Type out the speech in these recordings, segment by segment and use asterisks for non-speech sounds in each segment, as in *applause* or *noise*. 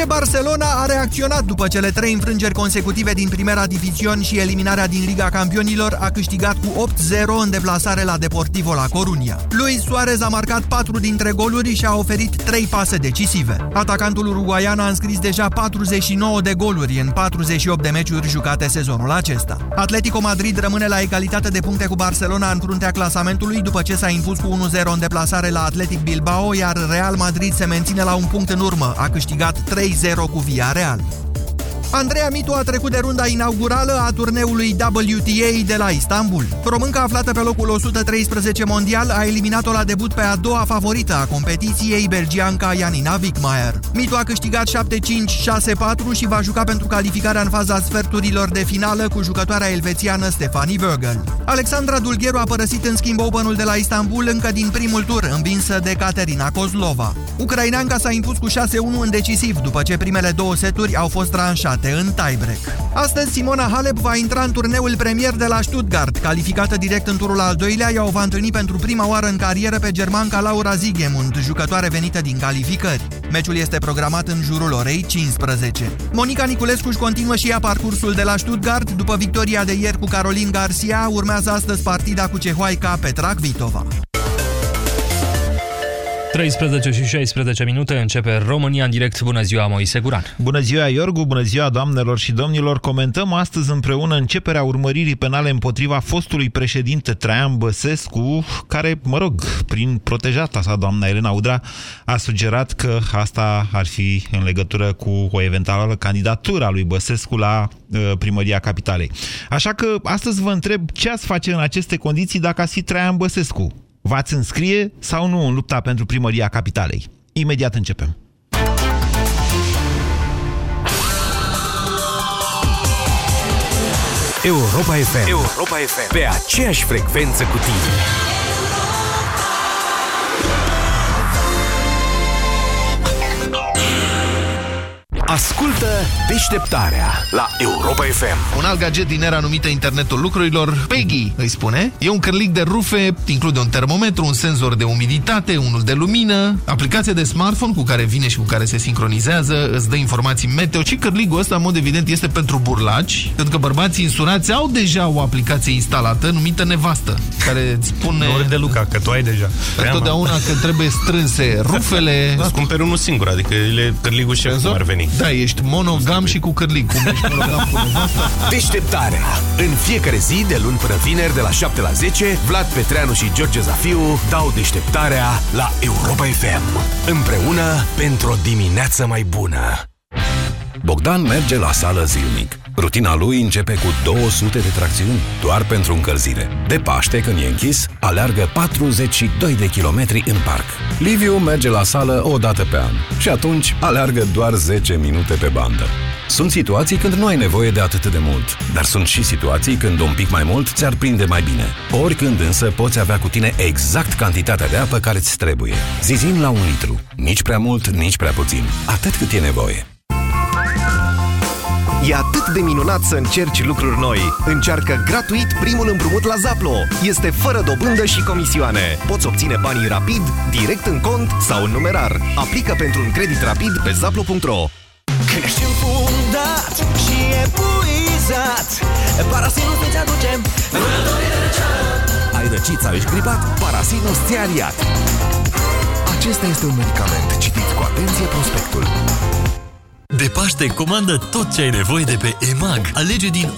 FC Barcelona a reacționat după cele trei înfrângeri consecutive din Primera Divizion și eliminarea din Liga Campionilor a câștigat cu 8-0 în deplasare la Deportivo la Coruña. Luis Suarez a marcat 4 dintre goluri și a oferit 3 pase decisive. Atacantul uruguaian a înscris deja 49 de goluri în 48 de meciuri jucate sezonul acesta. Atletico Madrid rămâne la egalitate de puncte cu Barcelona în fruntea clasamentului după ce s-a impus cu 1-0 în deplasare la Atletic Bilbao, iar Real Madrid se menține la un punct în urmă. A câștigat 3-0 cu Villarreal. Andreea Mitu a trecut de runda inaugurală a turneului WTA de la Istanbul. Românca aflată pe locul 113 mondial a eliminat-o la debut pe a doua favorită a competiției, belgianca Janina Wickmayer. Mitu a câștigat 7-5, 6-4 și va juca pentru calificarea în faza sferturilor de finală cu jucătoarea elvețiană Stefanie Vögel. Alexandra Dulgheru a părăsit în schimb Openul de la Istanbul încă din primul tur, învinsă de Caterina Kozlova. Ucraineanca s-a impus cu 6-1 în decisiv, după ce primele două seturi au fost tranșate departe în tiebreak. Astăzi, Simona Halep va intra în turneul premier de la Stuttgart. Calificată direct în turul al doilea, ea o va întâlni pentru prima oară în carieră pe germanca Laura Zigemund, jucătoare venită din calificări. Meciul este programat în jurul orei 15. Monica Niculescu își continuă și ea parcursul de la Stuttgart. După victoria de ieri cu Caroline Garcia, urmează astăzi partida cu cehoaica Petra Kvitova. 13 și 16 minute începe România în direct. Bună ziua, Moise Guran. Bună ziua, Iorgu, bună ziua, doamnelor și domnilor. Comentăm astăzi împreună începerea urmăririi penale împotriva fostului președinte Traian Băsescu, care, mă rog, prin protejata sa, doamna Elena Udra, a sugerat că asta ar fi în legătură cu o eventuală candidatură a lui Băsescu la uh, primăria capitalei. Așa că astăzi vă întreb ce ați face în aceste condiții dacă ați fi Traian Băsescu V-ați înscrie sau nu în lupta pentru primăria capitalei? Imediat începem. Europa FM. Europa FM. Pe aceeași frecvență cu tine. Ascultă deșteptarea la Europa FM. Un alt gadget din era numită internetul lucrurilor, Peggy îi spune, e un cărlic de rufe, include un termometru, un senzor de umiditate, unul de lumină, aplicație de smartphone cu care vine și cu care se sincronizează, îți dă informații meteo și cărligul ăsta, în mod evident, este pentru burlaci, pentru că bărbații insurați au deja o aplicație instalată numită Nevastă, care îți spune... Nu de Luca, că tu ai deja. Întotdeauna că trebuie strânse rufele... Da, cumperi unul singur, adică e cărligul și cum ar veni. Da, ești monogam și cu cârlig. Cum ești monogam cu Deșteptarea. În fiecare zi, de luni până vineri, de la 7 la 10, Vlad Petreanu și George Zafiu dau deșteptarea la Europa FM. Împreună pentru o dimineață mai bună. Bogdan merge la sală zilnic. Rutina lui începe cu 200 de tracțiuni doar pentru încălzire. De Paște, când e închis, aleargă 42 de kilometri în parc. Liviu merge la sală o dată pe an și atunci aleargă doar 10 minute pe bandă. Sunt situații când nu ai nevoie de atât de mult, dar sunt și situații când un pic mai mult ți-ar prinde mai bine. Oricând însă poți avea cu tine exact cantitatea de apă care îți trebuie. Zizin la un litru. Nici prea mult, nici prea puțin. Atât cât e nevoie. E atât de minunat să încerci lucruri noi. Încearcă gratuit primul împrumut la Zaplo. Este fără dobândă și comisioane. Poți obține banii rapid, direct în cont sau în numerar. Aplică pentru un credit rapid pe zaplo.ro Când ești înfundat și epuizat Parasinus îți aduce Ai răcit sau ești gripat? Parasinus ți-a aliat. Acesta este un medicament. Citiți cu atenție prospectul. De Paște, comandă tot ce ai nevoie de pe EMAG. Alege din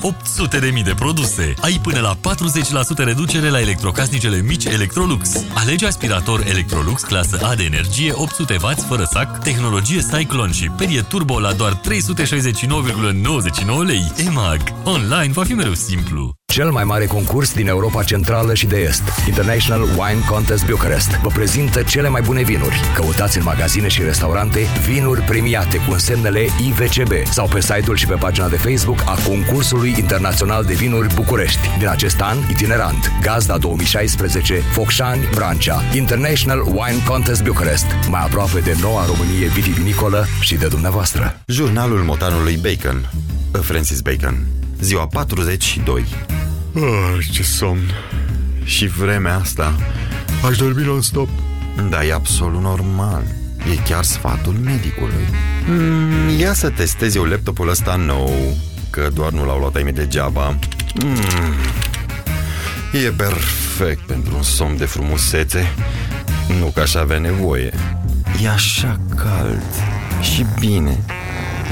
800.000 de produse. Ai până la 40% reducere la electrocasnicele mici Electrolux. Alege aspirator Electrolux clasă A de energie 800W fără sac, tehnologie Cyclone și perie turbo la doar 369,99 lei. EMAG. Online va fi mereu simplu. Cel mai mare concurs din Europa Centrală și de Est, International Wine Contest Bucharest, vă prezintă cele mai bune vinuri. Căutați în magazine și restaurante vinuri premiate cu însemnele IVCB sau pe site-ul și pe pagina de Facebook a Concursului Internațional de Vinuri București. Din acest an, itinerant, gazda 2016, Focșani, Brancea, International Wine Contest Bucharest, mai aproape de noua Românie vitivinicolă și de dumneavoastră. Jurnalul motanului Bacon, Francis Bacon, ziua 42. Oh, ce somn. Și vremea asta. Aș dormi non-stop. Da, e absolut normal. E chiar sfatul medicului. Mm, ia să testez eu laptopul ăsta nou, că doar nu l-au luat ai mei degeaba. Mm, e perfect pentru un somn de frumusețe. Nu că aș avea nevoie. E așa cald și bine.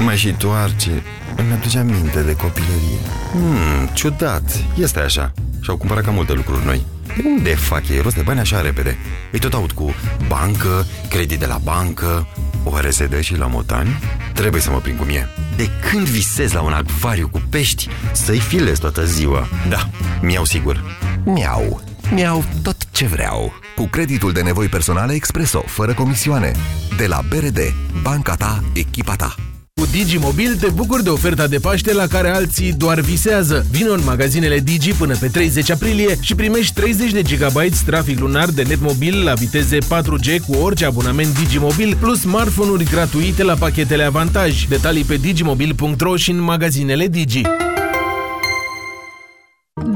Mai și toarce. Îmi aduce aminte de copilărie. Hmm, ciudat. Este așa. Și-au cumpărat cam multe lucruri noi. De unde fac ei rost de bani așa repede? Îi tot aud cu bancă, credit de la bancă, oare se dă și la motani? Trebuie să mă prind cum e. De când visez la un acvariu cu pești, să-i filez toată ziua. Da, mi-au sigur. Miau. Miau tot ce vreau. Cu creditul de nevoi personale Expreso, fără comisioane. De la BRD, banca ta, echipa ta. Cu Digimobil te bucuri de oferta de Paște la care alții doar visează. Vino în magazinele Digi până pe 30 aprilie și primești 30 de GB trafic lunar de net mobil la viteze 4G cu orice abonament Digimobil plus smartphone-uri gratuite la pachetele avantaj. Detalii pe digimobil.ro și în magazinele Digi.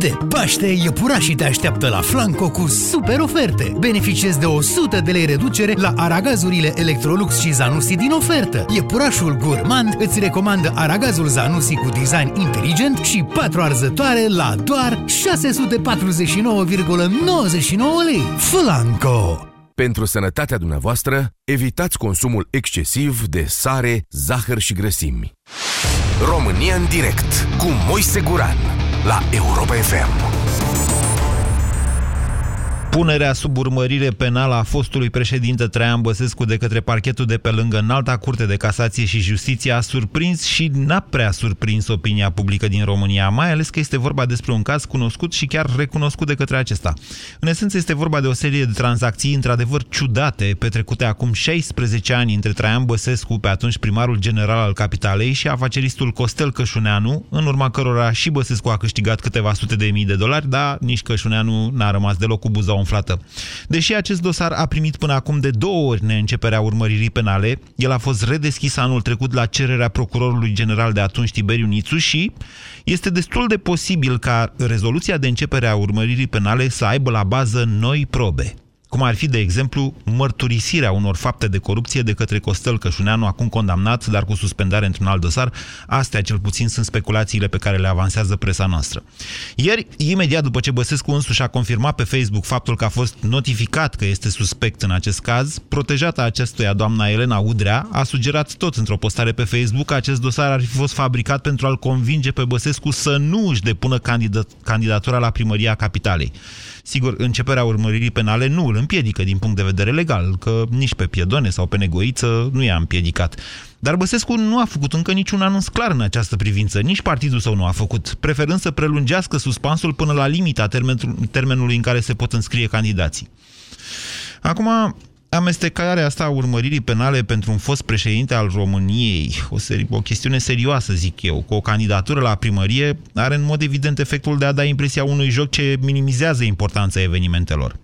De Paște, iepurașii te așteaptă la Flanco cu super oferte. Beneficiezi de 100 de lei reducere la aragazurile Electrolux și Zanussi din ofertă. Iepurașul Gourmand îți recomandă aragazul Zanussi cu design inteligent și patru arzătoare la doar 649,99 lei. Flanco! Pentru sănătatea dumneavoastră, evitați consumul excesiv de sare, zahăr și grăsimi. România în direct cu Moise Guran la Europa FM. Punerea sub urmărire penală a fostului președinte Traian Băsescu de către parchetul de pe lângă Înalta Curte de Casație și Justiție a surprins și n-a prea surprins opinia publică din România, mai ales că este vorba despre un caz cunoscut și chiar recunoscut de către acesta. În esență este vorba de o serie de tranzacții într-adevăr ciudate, petrecute acum 16 ani între Traian Băsescu, pe atunci primarul general al capitalei, și afaceristul Costel Cășuneanu, în urma cărora și Băsescu a câștigat câteva sute de mii de dolari, dar nici Cășuneanu n-a rămas deloc cu buza umflată. Deși acest dosar a primit până acum de două ori neînceperea urmăririi penale, el a fost redeschis anul trecut la cererea procurorului general de atunci Tiberiu Nițu și este destul de posibil ca rezoluția de începere a urmăririi penale să aibă la bază noi probe cum ar fi, de exemplu, mărturisirea unor fapte de corupție de către Costel Cășuneanu, acum condamnat, dar cu suspendare într-un alt dosar. Astea, cel puțin, sunt speculațiile pe care le avansează presa noastră. Ieri, imediat după ce Băsescu însuși a confirmat pe Facebook faptul că a fost notificat că este suspect în acest caz, protejata acestuia, doamna Elena Udrea, a sugerat tot într-o postare pe Facebook că acest dosar ar fi fost fabricat pentru a-l convinge pe Băsescu să nu își depună candidatura la primăria capitalei. Sigur, începerea urmăririi penale nu îl împiedică din punct de vedere legal, că nici pe piedone sau pe negoiță nu i-a împiedicat. Dar Băsescu nu a făcut încă niciun anunț clar în această privință, nici partidul său nu a făcut, preferând să prelungească suspansul până la limita termenului în care se pot înscrie candidații. Acum, amestecarea asta a urmăririi penale pentru un fost președinte al României, o, seri, o chestiune serioasă, zic eu, cu o candidatură la primărie, are în mod evident efectul de a da impresia unui joc ce minimizează importanța evenimentelor.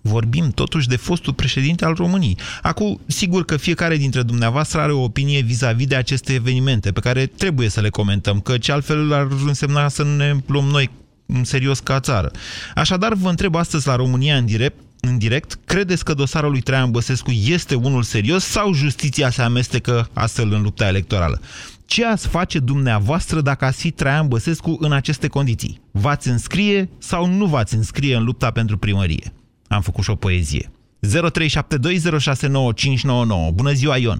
Vorbim totuși de fostul președinte al României. Acum, sigur că fiecare dintre dumneavoastră are o opinie vis-a-vis -vis de aceste evenimente, pe care trebuie să le comentăm, că ce altfel ar însemna să ne luăm noi în serios ca țară. Așadar, vă întreb astăzi la România în direct, în direct, credeți că dosarul lui Traian Băsescu este unul serios sau justiția se amestecă astfel în lupta electorală? Ce ați face dumneavoastră dacă ați fi Traian Băsescu în aceste condiții? V-ați înscrie sau nu v-ați înscrie în lupta pentru primărie? Am făcut și o poezie. 0372069599. Bună ziua, Ion!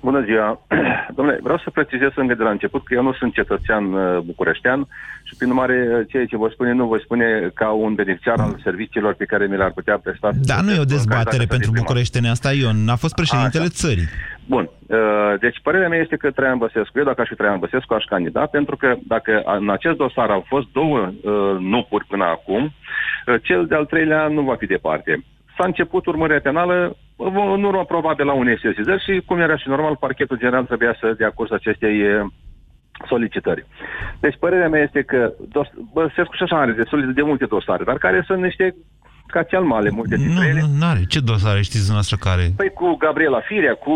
Bună ziua! *clears throat* Domnule, vreau să precizez încă de la început că eu nu sunt cetățean uh, bucureștean și, prin urmare, ceea ce vă spune, nu vă spune ca un beneficiar al serviciilor pe care mi le-ar putea presta. Da, nu e o dezbatere pentru bucureșteni, asta, Ion. A fost președintele Așa. țării. Bun. Uh, deci, părerea mea este că Traian Băsescu, eu dacă aș fi Traian Băsescu, aș candida, pentru că dacă în acest dosar au fost două uh, nupuri până acum, uh, cel de-al treilea nu va fi departe s-a început urmărirea penală în urmă probabil la unei sesizări și, cum era și normal, parchetul general trebuia să dea curs acestei solicitări. Deci părerea mea este că Băsescu și așa are destul de multe dosare, dar care sunt niște ca cel male, multe dintre nu, ele. Nu, are. Ce dosare știți dumneavoastră care? Păi cu Gabriela Firea, cu...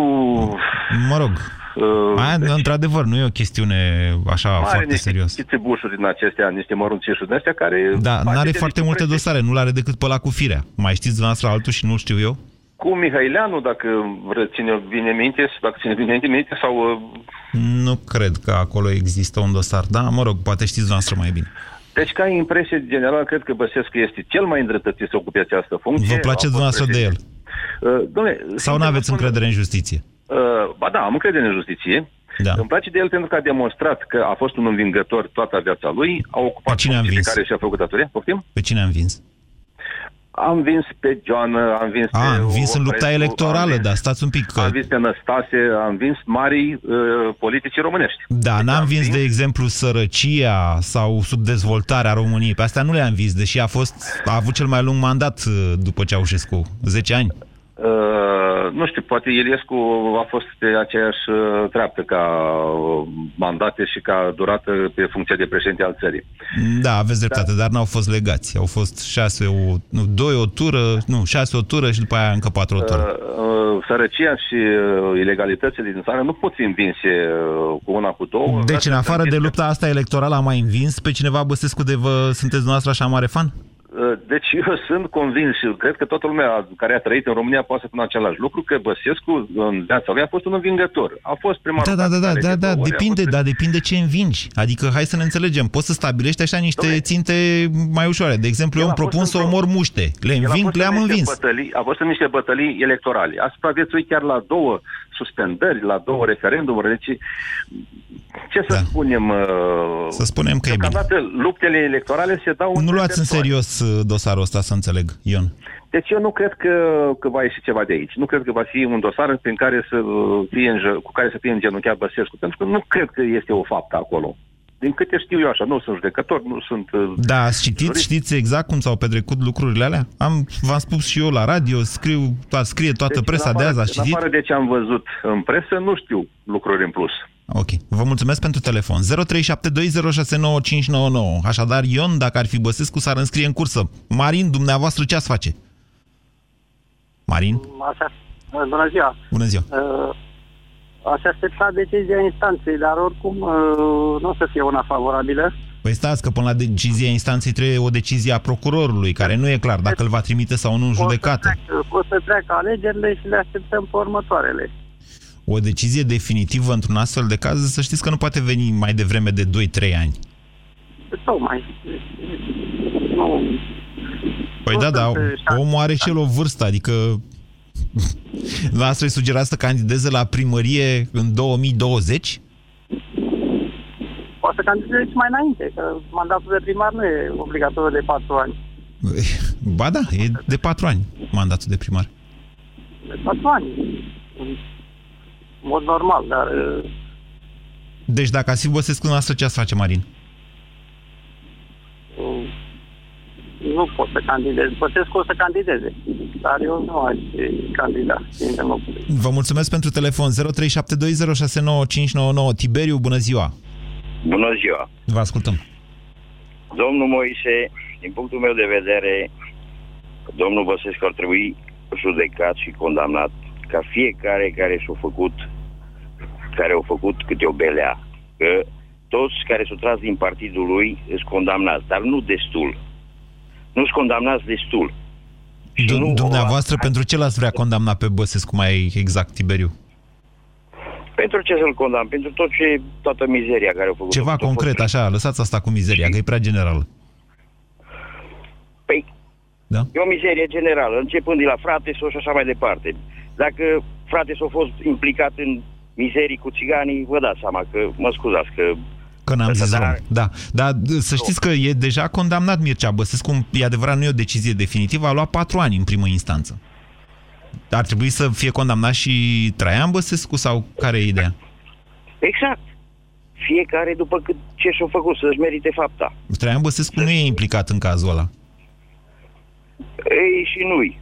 Mă rog. Uh, Aia, deci, într-adevăr, nu e o chestiune așa are foarte niște serios. Are bușuri din acestea, niște mărunțișuri din astea care... Da, nu are foarte multe dosare, nu are decât pe la cu Firea. Mai știți dumneavoastră altul și nu știu eu? Cu Mihaileanu, dacă vre- ține bine minte, dacă ține bine minte, sau... uh, Nu cred că acolo există un dosar. Da, mă rog, poate știți noastră mai bine. Deci, ca impresie generală, cred că Băsescu este cel mai îndreptățit să ocupe această funcție. Vă place A fost dumneavoastră de el? președinte. Uh, domnule, Sau sincer nu vă aveți spun, încredere în justiție? Uh, ba da, am încredere în justiție. Da. Îmi place de el pentru că a demonstrat că a fost un învingător toată viața lui, a ocupat cine a funcții învins? pe care și-a făcut datoria. Poftim? Pe cine a învins? Am vins pe Joană, am vins A, pe... a învins în lupta Oprescu, electorală, am vins, dar stați un pic. Că... Am vins pe Năstase, am vins marii uh, politici românești. Da, n-am vins, de exemplu, sărăcia sau subdezvoltarea României. Pe astea nu le-am vins, deși a fost a avut cel mai lung mandat uh, după Ceaușescu, 10 ani. Uh, nu știu, poate Iliescu a fost pe aceeași uh, treaptă ca uh, mandate și ca durată pe funcția de președinte al țării. Da, aveți dreptate, dar n-au fost legați. Au fost șase, o, nu, doi o tură, nu, șase o tură și după aia încă patru o tură. Uh, uh, sărăcia și uh, ilegalitățile din țară nu pot fi învinse uh, cu una, cu două. Deci, în afară de lupta asta electorală, a mai învins pe cineva Băsescu de vă sunteți dumneavoastră așa mare fan? Uh, Deci eu sunt convins și cred că toată lumea care a trăit în România poate să spună același lucru, că Băsescu în viața lui a fost un învingător. A fost primarul Da, da, da, da, capitalei da, de da, două ori, a depinde, fost- da, depinde ce învingi. Adică, hai să ne înțelegem, poți să stabilești așa niște ținte mai ușoare. De exemplu, eu îmi propun să omor muște. Le El a înving, fost în le-am niște învins. Bătălii, a fost în niște bătălii electorale. A supraviețuit chiar la două suspendări, la două referendumuri. Deci, ce să spunem? uh, Să spunem că e bine. Deocamdată luptele electorale se dau Nu între luați în persoane. serios uh, dosarul ăsta, să înțeleg, Ion. Deci eu nu cred că, că va ieși ceva de aici. Nu cred că va fi un dosar prin care să uh, fie înge- cu care să fie îngenunchiat Băsescu, pentru că nu cred că este o faptă acolo. Din câte știu eu așa, nu sunt judecător, nu sunt... uh, Da, ați citit, jurist. știți exact cum s-au petrecut lucrurile alea? Am, v-am spus și eu la radio, scriu, to- scrie toată Deci, presa în de afară, azi, ați În citit? afară de ce am văzut în presă, nu știu lucruri în plus. Ok, vă mulțumesc pentru telefon. 0372069599. Așadar, Ion, dacă ar fi Băsescu, s-ar înscrie în cursă. Marin, dumneavoastră ce ați face? Marin, Așa, bună ziua. bună ziua. Uh, Aș aștepta decizia instanței, dar oricum uh, nu o să fie una favorabilă. Păi stați că până la decizia instanței trebuie o decizie a procurorului, care nu e clar dacă îl va trimite sau nu în judecată. Uh, O să treacă alegerile și le așteptăm pe următoarele. O decizie definitivă într-un astfel de caz, să știți că nu poate veni mai devreme de 2-3 ani. Tocmai. Nu, Păi Nu da, da, sunt, uh, omul are și el o vârstă, adică Dumneavoastră îi sugerați să candideze la primărie în 2020? poate să candideze și mai înainte, că mandatul de primar nu e obligatoriu de patru ani. *laughs* Ba da, e de patru ani mandatul de primar. De patru ani. În mod normal, dar uh, Deci dacă ați fi Băsescu noastră, ce ați face, Marin? uh, nu pot să candidez. Băsescu o să candideze, dar eu nu aș candida din democrație. Vă mulțumesc pentru telefon 0372069599. Tiberiu, bună ziua! Bună ziua! Vă ascultăm. Domnul Moise, din punctul meu de vedere, domnul Băsescu ar trebui judecat și condamnat ca fiecare care și-a făcut care au făcut câte o belea. Că toți care s-au tras din partidul lui sunt condamnați, dar nu destul. Nu sunt condamnați destul. D- dumneavoastră, pentru ce l-ați vrea condamna pe Băsescu mai exact, Tiberiu? Pentru ce să-l condamn? Pentru tot ce, toată mizeria care au făcut. Ceva Tot- tot- concret, așa, lăsați asta cu mizeria, că e prea general. Păi, Da? e o mizerie generală, începând de la frate sau și așa mai departe. Dacă frate s-au fost implicat în mizerii cu țiganii, vă dați seama că, mă scuzați, că Că n-am zis Dar- rom. Da, dar d- să știți că e deja condamnat Mircea Băsescu, e adevărat, nu e o decizie definitivă, a luat patru ani în primă instanță. Ar trebui să fie condamnat și Traian Băsescu sau care e ideea? exact. Fiecare după cât ce și-a făcut să-și merite fapta. Traian Băsescu nu e implicat în cazul ăla. Ei și nu-i.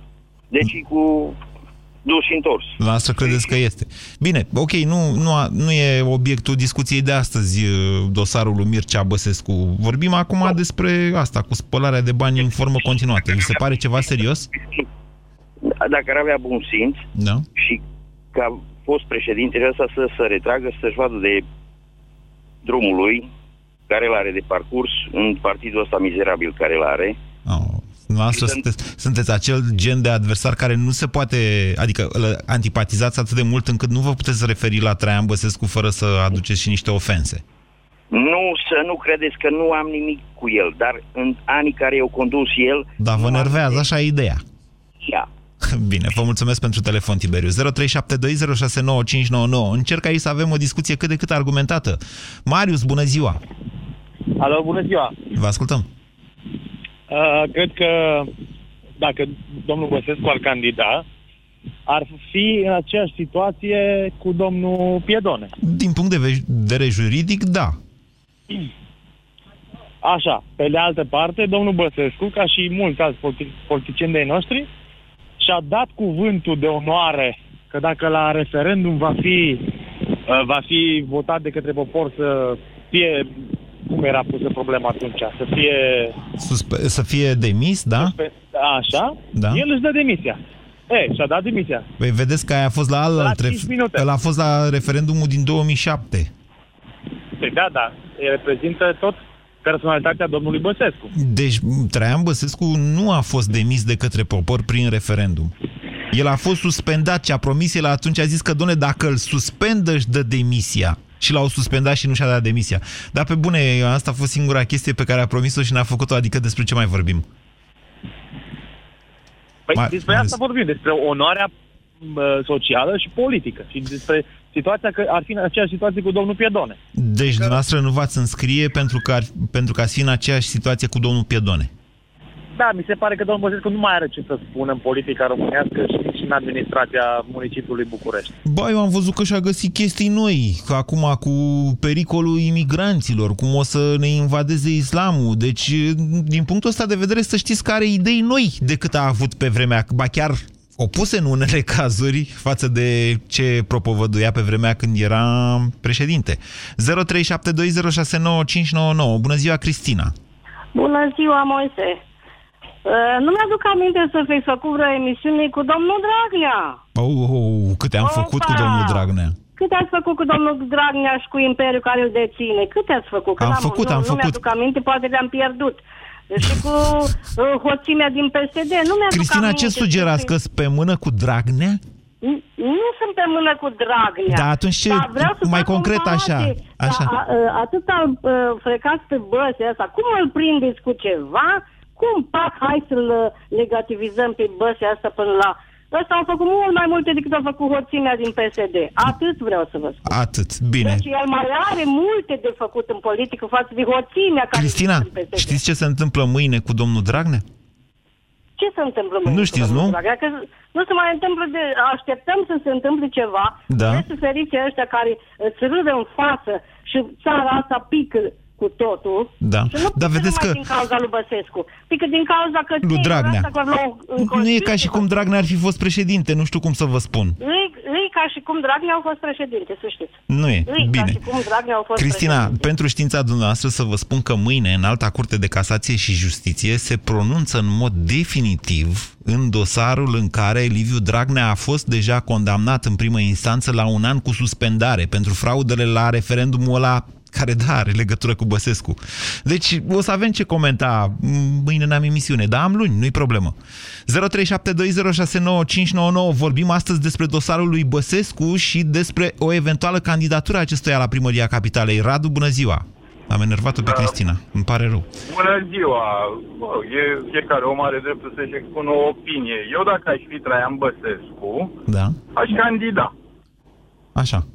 Deci e cu dus și întors. Noastră credeți că este. Bine, ok, nu, nu, a, nu e obiectul discuției de astăzi uh, dosarul lui Mircea Băsescu. Vorbim acum despre asta, cu spălarea de bani în formă continuată. Vi se pare ceva serios? Dacă ar avea bun simț Da. și ca fost președintele ăsta să se retragă, să-și vadă de drumul lui, care îl are de parcurs în partidul ăsta mizerabil care îl are. Oh, Noastră sunteți, sunteți acel gen de adversar care nu se poate, adică îl antipatizați atât de mult încât nu vă puteți referi la Traian Băsescu fără să aduceți și niște ofense. Nu să nu credeți că nu am nimic cu el, dar în anii care eu condus el... Dar vă nervează, așa e ideea. Ia. *laughs* Bine, vă mulțumesc pentru telefon, Tiberiu. 0372069599. Încerc aici să avem o discuție cât de cât argumentată. Marius, bună ziua! Alo, bună ziua! Vă ascultăm. Uh, cred că dacă domnul Băsescu ar candida, ar fi în aceeași situație cu domnul Piedone. Din punct de vedere juridic, da. Așa, pe de altă parte, domnul Băsescu, ca și mulți alți politi- politicieni de noștri, și-a dat cuvântul de onoare că dacă la referendum va fi, uh, va fi votat de către popor să fie, cum era pusă problema atunci, să fie... Suspe- să fie demis, da? Suspe- Așa, Da. el își dă demisia. E, și-a dat demisia. Păi vedeți că aia a fost la alt La ref- cinci minute. ăla a fost la referendumul din 2007. Păi da, da, el reprezintă tot personalitatea domnului Băsescu. Deci Traian Băsescu nu a fost demis de către popor prin referendum. El a fost suspendat și a promis el atunci, a zis că, doamne, dacă îl suspendă, își dă demisia. Și l-au suspendat și nu și-a dat demisia. Dar pe bune, asta a fost singura chestie pe care a promis-o și n-a făcut-o, adică despre ce mai vorbim? Păi Mai- despre mai asta vorbim, despre onoarea mă, socială și politică și despre situația că ar fi în aceeași situație cu domnul Piedone. Deci, dumneavoastră nu v-ați înscrie pentru că, ar, pentru că ați fi în aceeași situație cu domnul Piedone. Da, mi se pare că domnul Băsescu nu mai are ce să spună în politica românească și nici în administrația municipiului București. Ba, eu am văzut că și-a găsit chestii noi, că acum cu pericolul imigranților, cum o să ne invadeze islamul. Deci, din punctul ăsta de vedere, să știți că are idei noi decât a avut pe vremea, ba chiar opuse în unele *laughs* cazuri față de ce propovăduia pe vremea când era președinte. 0372069599. Bună ziua, Cristina! Bună ziua, Moise! Uh, nu mi-aduc aminte să fi făcut vreo emisiune cu domnul Dragnea. Oh, oh, oh, câte am Opa! făcut cu domnul Dragnea. Câte ați făcut cu domnul Dragnea și cu imperiul care îl deține? Câte ați făcut? Că Am n-am- făcut, nu, am nu făcut. mi-aduc aminte, poate le-am pierdut. Și cu *laughs* uh, hoțimea din PSD, nu mi-aduc Cristina, aminte. ce sugerați? Că pe mână cu Dragnea? Nu- Nu sunt pe mână cu Dragnea. Da, atunci ce- Dar vreau să mai fac concret comparație. așa, așa. Da, a- a- atâta uh, frecați pe băse asta, cum îl prindeți cu ceva? Cum, pac, hai să-l uh, negativizăm pe băse asta până la... Ăsta au făcut mult mai multe decât au făcut hoțimea din PSD. Atât vreau să vă spun. Atât, bine. Deci el mai are multe de făcut în politică față de hoțimea care Cristina, este în PSD. știți ce se întâmplă mâine cu domnul Dragnea? Ce se întâmplă mâine? Nu știți, nu? Dacă nu se mai întâmplă de... Așteptăm să se întâmple ceva. Da. Este ferice ăștia care îți râdă în față și țara asta pică cu totul. Da. Și nu Dar pică vedeți numai că din cauza lui Băsescu. Pică din cauza că lui țările Dragnea. astea care l-au nu e ca și cum Dragnea ar fi fost președinte, nu știu cum să vă spun. Îi, îi ca și cum Dragnea au fost președinte, să știți. Nu e. Îi Bine. ca și cum Dragnea au fost Cristina, președinte. pentru știința dumneavoastră să vă spun că mâine, în Alta Curte de Casație și Justiție, se pronunță în mod definitiv în dosarul în care Liviu Dragnea a fost deja condamnat în primă instanță la un an cu suspendare pentru fraudele la referendumul ăla care, da, are legătură cu Băsescu. Deci o să avem ce comenta. Mâine n-am emisiune, dar am luni, nu-i problemă. 0372069599 Vorbim astăzi despre dosarul lui Băsescu și despre o eventuală candidatură a acestuia la primăria capitalei. Radu, bună ziua! Am enervat-o pe Cristina. Îmi pare rău. Bună ziua! Bă, e fiecare om are dreptul să-și expună o opinie. Eu dacă aș fi Traian Băsescu, Da? aș candida. Așa.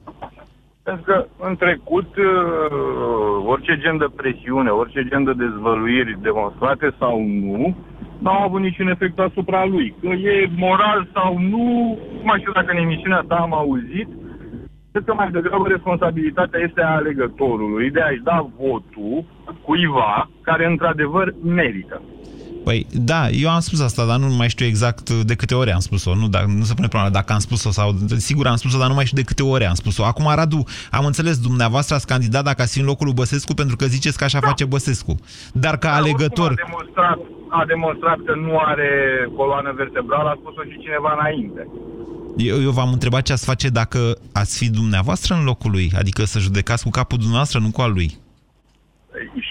Pentru că în trecut uh, orice gen de presiune, orice gen de dezvăluiri demonstrate sau nu, n-au avut niciun efect asupra lui. Că e moral sau nu, mai știu dacă în emisiunea ta am auzit, cred că mai degrabă responsabilitatea este a alegătorului de a-și da votul cuiva care într-adevăr merită. Păi, da, eu am spus asta, dar nu mai știu exact de câte ori am spus-o. Nu, dar, nu se pune problema dacă am spus-o sau... Sigur am spus-o, dar nu mai știu de câte ori am spus-o. Acum, Radu, am înțeles, dumneavoastră ați candidat dacă ați fi în locul lui Băsescu pentru că ziceți că așa face Băsescu. Dar ca alegător... A demonstrat, a demonstrat că nu are coloană vertebrală, a spus-o și cineva înainte. Eu, eu v-am întrebat ce ați face dacă ați fi dumneavoastră în locul lui, adică să judecați cu capul dumneavoastră, nu cu al lui.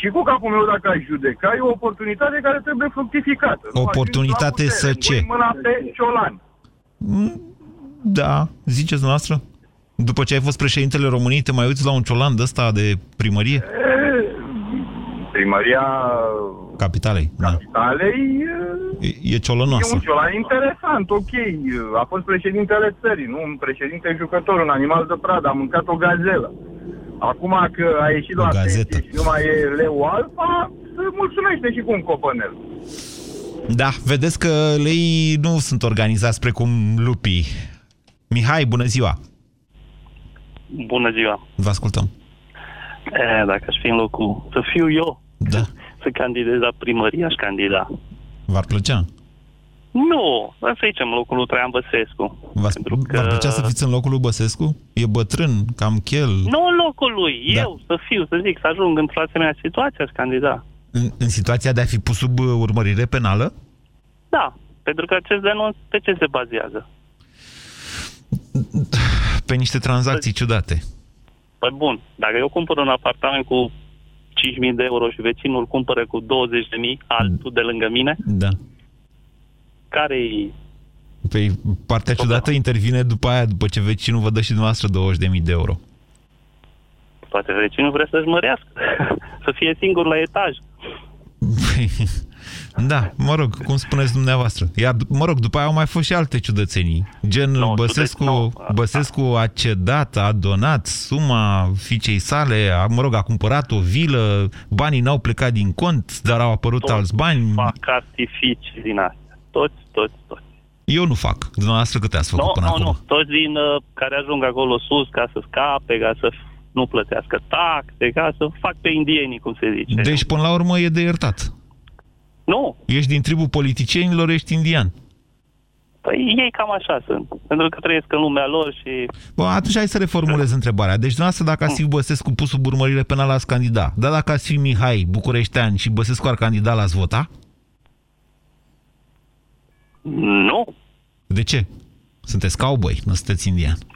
Și cu capul meu dacă aș judeca, e o oportunitate care trebuie fructificată. Nu Oportunitate ajungi la să putere, ce? pui mâna pe ciolan. Da, ziceți noastră? După ce ai fost președintele României, te mai uiți la un ciolan de ăsta de primărie? E, Primăria Capitalei, da. Capitalei E, e e ciolănoasă. un ciolan interesant, ok. A fost președintele țării, nu un președinte jucător, un animal de pradă, a mâncat o gazelă. Acum că a ieșit la pensie și nu mai e leu alfa, se mulțumește și cu un copănel. Da, vedeți că lei nu sunt organizați precum lupii. Mihai, bună ziua! Bună ziua! Vă ascultăm. E, dacă aș fi în locul, să fiu eu, da. să candidez la primărie, aș candida. V-ar plăcea? Nu, dar să zicem locul lui Traian Băsescu. V-ar, v-ar plăcea să fiți în locul lui Băsescu? E bătrân, cam chel. Nu în locul lui, Da. eu, să fiu, să zic, să ajung într-o asemenea situație, aș candida. În, în situația de a fi pus sub uh, urmărire penală? Da, pentru că acest denunț pe ce se bazează? Pe niște tranzacții ciudate. Păi bun, dacă eu cumpăr un apartament cu 5.000 de euro și vecinul cumpără cu 20.000, altul de lângă mine, Da. Care e Păi partea ciudată intervine după aia, după ce vecinul vă dă și dumneavoastră 20.000 de euro. Poate vecinul vrea să-și mărească, *laughs* să fie singur la etaj. Da, mă rog, cum spuneți dumneavoastră. Iar, mă rog, după aia au mai fost și alte ciudățenii. Gen, no, Băsescu, no. Băsescu a cedat, a donat suma fiicei sale, a, mă rog, a cumpărat o vilă, banii n-au plecat din cont, dar au apărut Toți alți bani. Fac artificii din astea. Toți, toți, toți. Eu nu fac. Dumneavoastră câte ați făcut Nu, până nu, acum? nu. Toți din uh, care ajung acolo sus ca să scape, ca să nu plătească taxe, ca să fac pe indienii, cum se zice. Deci, până la urmă, e de iertat. Nu. Ești din tribul politicienilor, ești indian. Păi ei cam așa sunt. Pentru că trăiesc în lumea lor și... Bă, atunci hai să reformulez întrebarea. Deci, dumneavoastră, dacă ați fi Băsescu pus sub urmărire penală, ați candida. Dar dacă ați fi Mihai, Bucureștean și Băsescu ar candida, l-ați vota? Nu. De ce? Sunteți cowboy, nu sunteți indian. *laughs*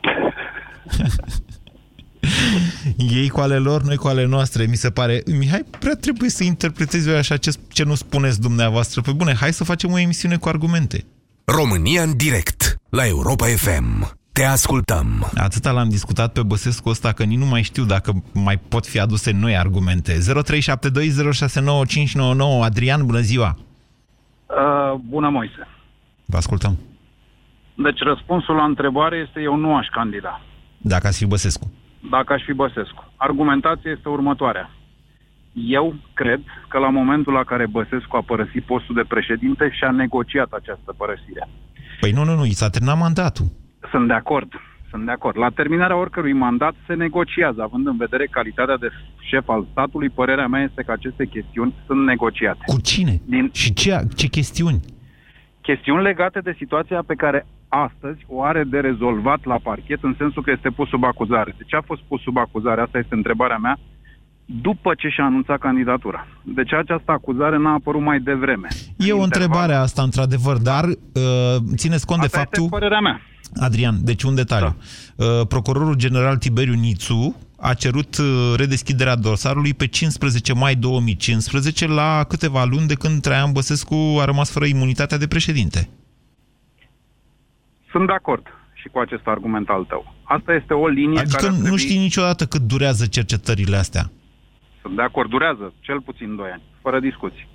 Ei cu ale lor, noi cu ale noastre, mi se pare. Mihai, prea trebuie să interpretezi eu așa ce, ce nu spuneți dumneavoastră. Pe bune, hai să facem o emisiune cu argumente. România în direct la Europa FM. Te ascultăm. Atâta l-am discutat pe Băsescu ăsta că nici nu mai știu dacă mai pot fi aduse noi argumente. 0372069599 Adrian, bună ziua! Uh, bună, Moise. Vă ascultăm. Deci răspunsul la întrebare este eu nu aș candida, Dacă ați fi Băsescu. dacă aș fi Băsescu. Argumentația este următoarea. Eu cred că la momentul la care Băsescu a părăsit postul de președinte și-a negociat această părăsire. Păi nu, nu, nu, i s-a terminat mandatul. Sunt de acord. Sunt de acord. La terminarea oricărui mandat se negociază, având în vedere calitatea de șef al statului, părerea mea este că aceste chestiuni sunt negociate. Cu cine? Din... Și ce, ce chestiuni? Chestiuni legate de situația pe care astăzi o are de rezolvat la parchet, în sensul că este pus sub acuzare. De ce a fost pus sub acuzare? Asta este întrebarea mea. După ce și-a anunțat candidatura. De ce această acuzare n-a apărut mai devreme? E o întrebare asta, într-adevăr, dar uh, țineți cont Asta de faptul... este părerea mea. Adrian, deci un detaliu. Da. Uh, procurorul general Tiberiu Nițu a cerut uh, redeschiderea dosarului pe 15 mai 2015, la câteva luni de când Traian Băsescu a rămas fără imunitatea de președinte. Sunt de acord și cu acest argument al tău. Asta este o linie Adică care ar nu trebui... știi niciodată cât durează cercetările astea. Sunt de acord, durează cel puțin 2 ani, fără discuții.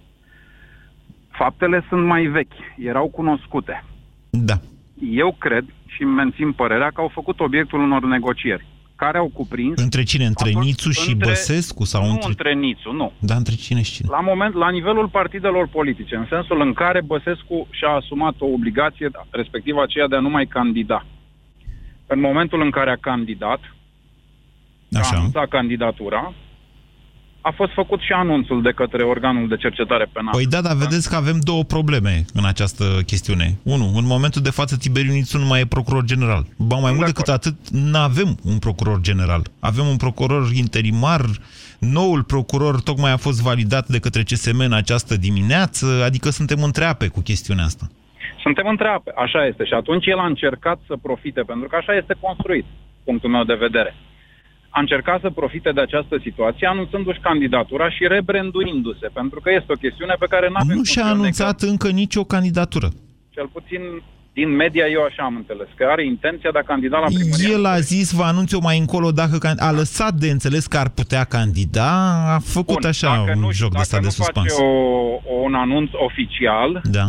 Faptele sunt mai vechi, erau cunoscute. Da. Eu cred și îmi mențin părerea că au făcut obiectul unor negocieri, care au cuprins... Între cine? Între faptul- Nițu și între- Băsescu? Sau nu între... între Nițu, nu. Da, între cine și cine? La moment, la nivelul partidelor politice, în sensul în care Băsescu și-a asumat o obligație, respectiv aceea de a nu mai candida. În momentul în care a candidat, Așa. a anunțat candidatura, a fost făcut și anunțul de către organul de cercetare penală. Păi da, dar vedeți că avem două probleme în această chestiune. Unu, în momentul de față Tiberiu Nițu nu mai e procuror general. Ba mai mult decât atât, nu avem un procuror general. Avem un procuror interimar, noul procuror tocmai a fost validat de către CSM în această dimineață, adică suntem întreape cu chestiunea asta. Suntem întreape, așa este. Și atunci el a încercat să profite, pentru că așa este construit, punctul meu de vedere. A încercat să profite de această situație anunțându-și candidatura și rebranduindu-se, pentru că este o chestiune pe care nu avem Nu și-a anunțat încă nicio candidatură. Cel puțin din media eu așa am înțeles, că are intenția de a candida la primărie. El a zis, vă anunț eu mai încolo, dacă can- a lăsat de înțeles că ar putea candida, a făcut Bun, așa dacă un nu, joc de dacă stat de nu suspans. face o, un anunț oficial, Da.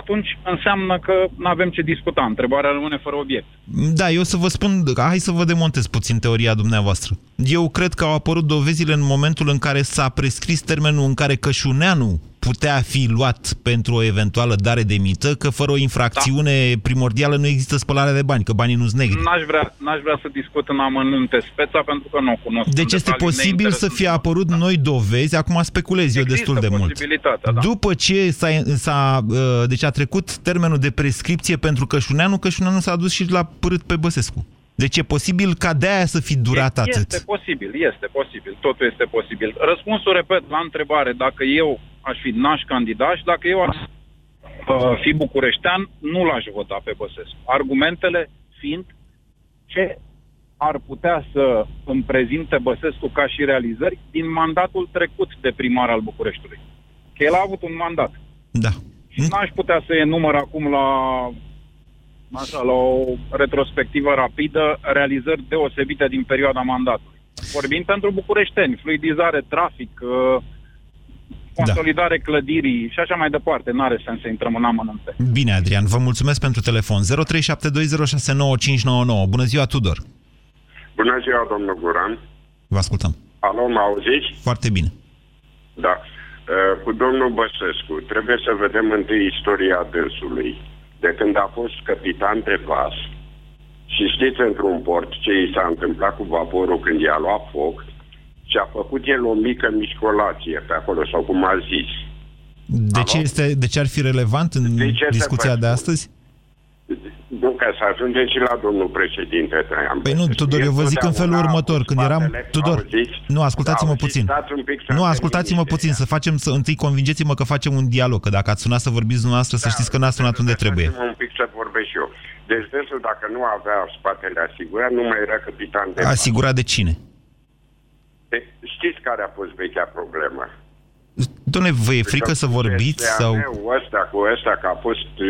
Atunci înseamnă că nu avem ce discuta. Întrebarea rămâne fără obiect. Da, eu să vă spun, hai să vă demontez puțin teoria dumneavoastră. Eu cred că au apărut dovezile în momentul în care s-a prescris termenul în care Cășuneanu putea fi luat pentru o eventuală dare de mită, că fără o infracțiune da. primordială nu există spălare de bani, că banii nu sunt negri. N-aș vrea, n-aș vrea să discut în amănunte speța pentru că nu o cunosc. Deci în este detaliu, posibil să fie apărut noi dovezi, acum speculez eu destul de mult. posibilitatea, da. După ce s-a, s-a, uh, deci a trecut termenul de prescripție pentru Cășuneanu, Cășuneanu s-a dus și l-a părât pe Băsescu. Deci e posibil ca de aia să fi durat atât. Este posibil, este posibil, totul este posibil. Răspunsul, repet, la întrebare, dacă eu aș fi naș candidat și dacă eu aș uh, fi bucureștean, nu l-aș vota pe Băsescu. Argumentele fiind ce ar putea să îmi prezinte Băsescu ca și realizări din mandatul trecut de primar al Bucureștiului. Că el a avut un mandat. Da. Și n-aș putea să enumăr acum la așa, la o retrospectivă rapidă, realizări deosebite din perioada mandatului. Vorbim pentru bucureșteni, fluidizare, trafic, uh, consolidare da. clădirii și așa mai departe. N-are sens să intrăm în amănunte. Bine, Adrian, vă mulțumesc pentru telefon. 0372069599. Bună ziua, Tudor! Bună ziua, domnul Guran. Vă ascultăm. Alo, mă auziți? Foarte bine. Da. Uh, Cu domnul Băsescu, trebuie să vedem întâi istoria dânsului. De când a fost capitan de vas și știți într-un port ce i s-a întâmplat cu vaporul când i-a luat foc și a făcut el o mică mișcolație pe acolo, sau cum a zis. De ce, este, de ce ar fi relevant în De ce să discuția faci? de astăzi? Nu, ca să ajungem și la domnul președinte Traian Păi nu, Tudor, eu vă zic în felul următor. Când eram... Tudor, nu, ascultați-mă puțin. Stați un pic să Nu, termin ascultați-mă puțin, să facem, să întâi convingeți-mă că facem un dialog, că dacă ați sunat să vorbiți dumneavoastră, să știți că n-ați sunat unde trebuie. Lăsați-mă un pic să vorbesc și eu. Deci dânsul, dacă nu avea spatele asigurat, nu mai era capitan de vas. Asigurat de cine? De, știți care a fost vechea problemă? Doamne, vă e frică să vorbiți sau... Ăsta cu ăsta, că a fost uh,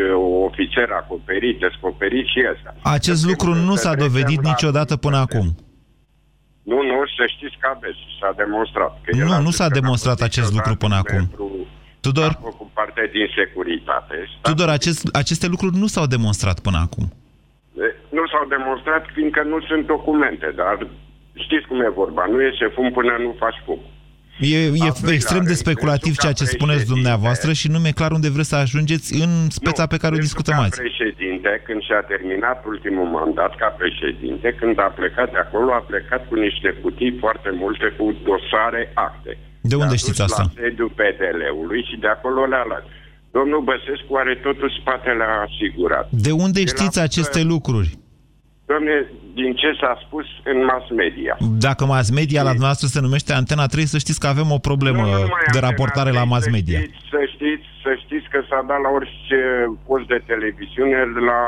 ofițer acoperit, descoperit și ăsta. Acest lucru nu s-a dovedit niciodată până acum. Nu, nu, să știți că aveți, s-a demonstrat. Că el Nu, a nu zis s-a că n-a demonstrat fost acest lucru niciodată până acum. membru, Tudor, a făcut parte din securitate. Tudor, acest, aceste lucruri nu s-au demonstrat până acum. E, Nu s-au demonstrat fiindcă nu sunt documente, dar știți cum e vorba, nu iese fum până nu faci foc. E, e Al doilea extrem de rând, speculativ dânsul ceea ca ce spuneți președinte- dumneavoastră și nu mi-e clar unde vreți să ajungeți în speța pe care o Dânsul discutăm ca azi. președinte, când și-a terminat ultimul mandat ca președinte, când a plecat de acolo, a plecat cu niște cutii foarte multe cu dosare acte. De unde S-a știți dus asta? La sediul PDL-ului și de acolo le-a luat. Domnul Băsescu are totul spatele asigurat. De unde El a știți fost- aceste lucruri? Domne, din ce s-a spus în mass media. Dacă mass media la dumneavoastră se numește Antena 3, să știți că avem o problemă Nu numai de Antena raportare la 3, mass să media. Știți, să știți, să știți că s-a dat la orice post de televiziune la